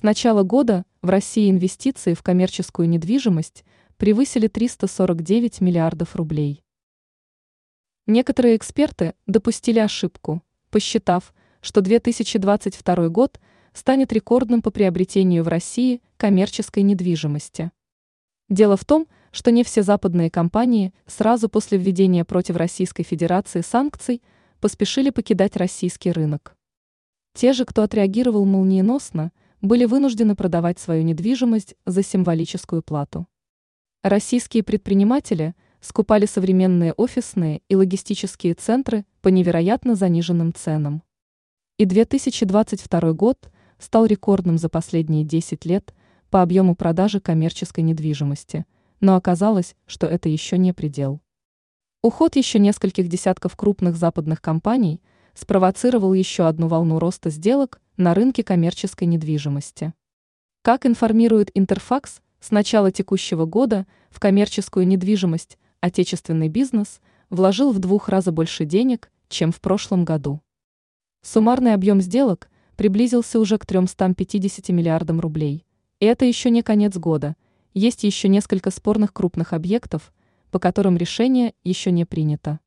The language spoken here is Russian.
С начала года в России инвестиции в коммерческую недвижимость превысили 349 миллиардов рублей. Некоторые эксперты допустили ошибку, посчитав, что 2022 год станет рекордным по приобретению в России коммерческой недвижимости. Дело в том, что не все западные компании сразу после введения против Российской Федерации санкций поспешили покидать российский рынок. Те же, кто отреагировал молниеносно, были вынуждены продавать свою недвижимость за символическую плату. Российские предприниматели скупали современные офисные и логистические центры по невероятно заниженным ценам. И 2022 год стал рекордным за последние 10 лет по объему продажи коммерческой недвижимости, но оказалось, что это еще не предел. Уход еще нескольких десятков крупных западных компаний спровоцировал еще одну волну роста сделок на рынке коммерческой недвижимости. Как информирует Интерфакс, с начала текущего года в коммерческую недвижимость отечественный бизнес вложил в двух раза больше денег, чем в прошлом году. Суммарный объем сделок приблизился уже к 350 миллиардам рублей. И это еще не конец года, есть еще несколько спорных крупных объектов, по которым решение еще не принято.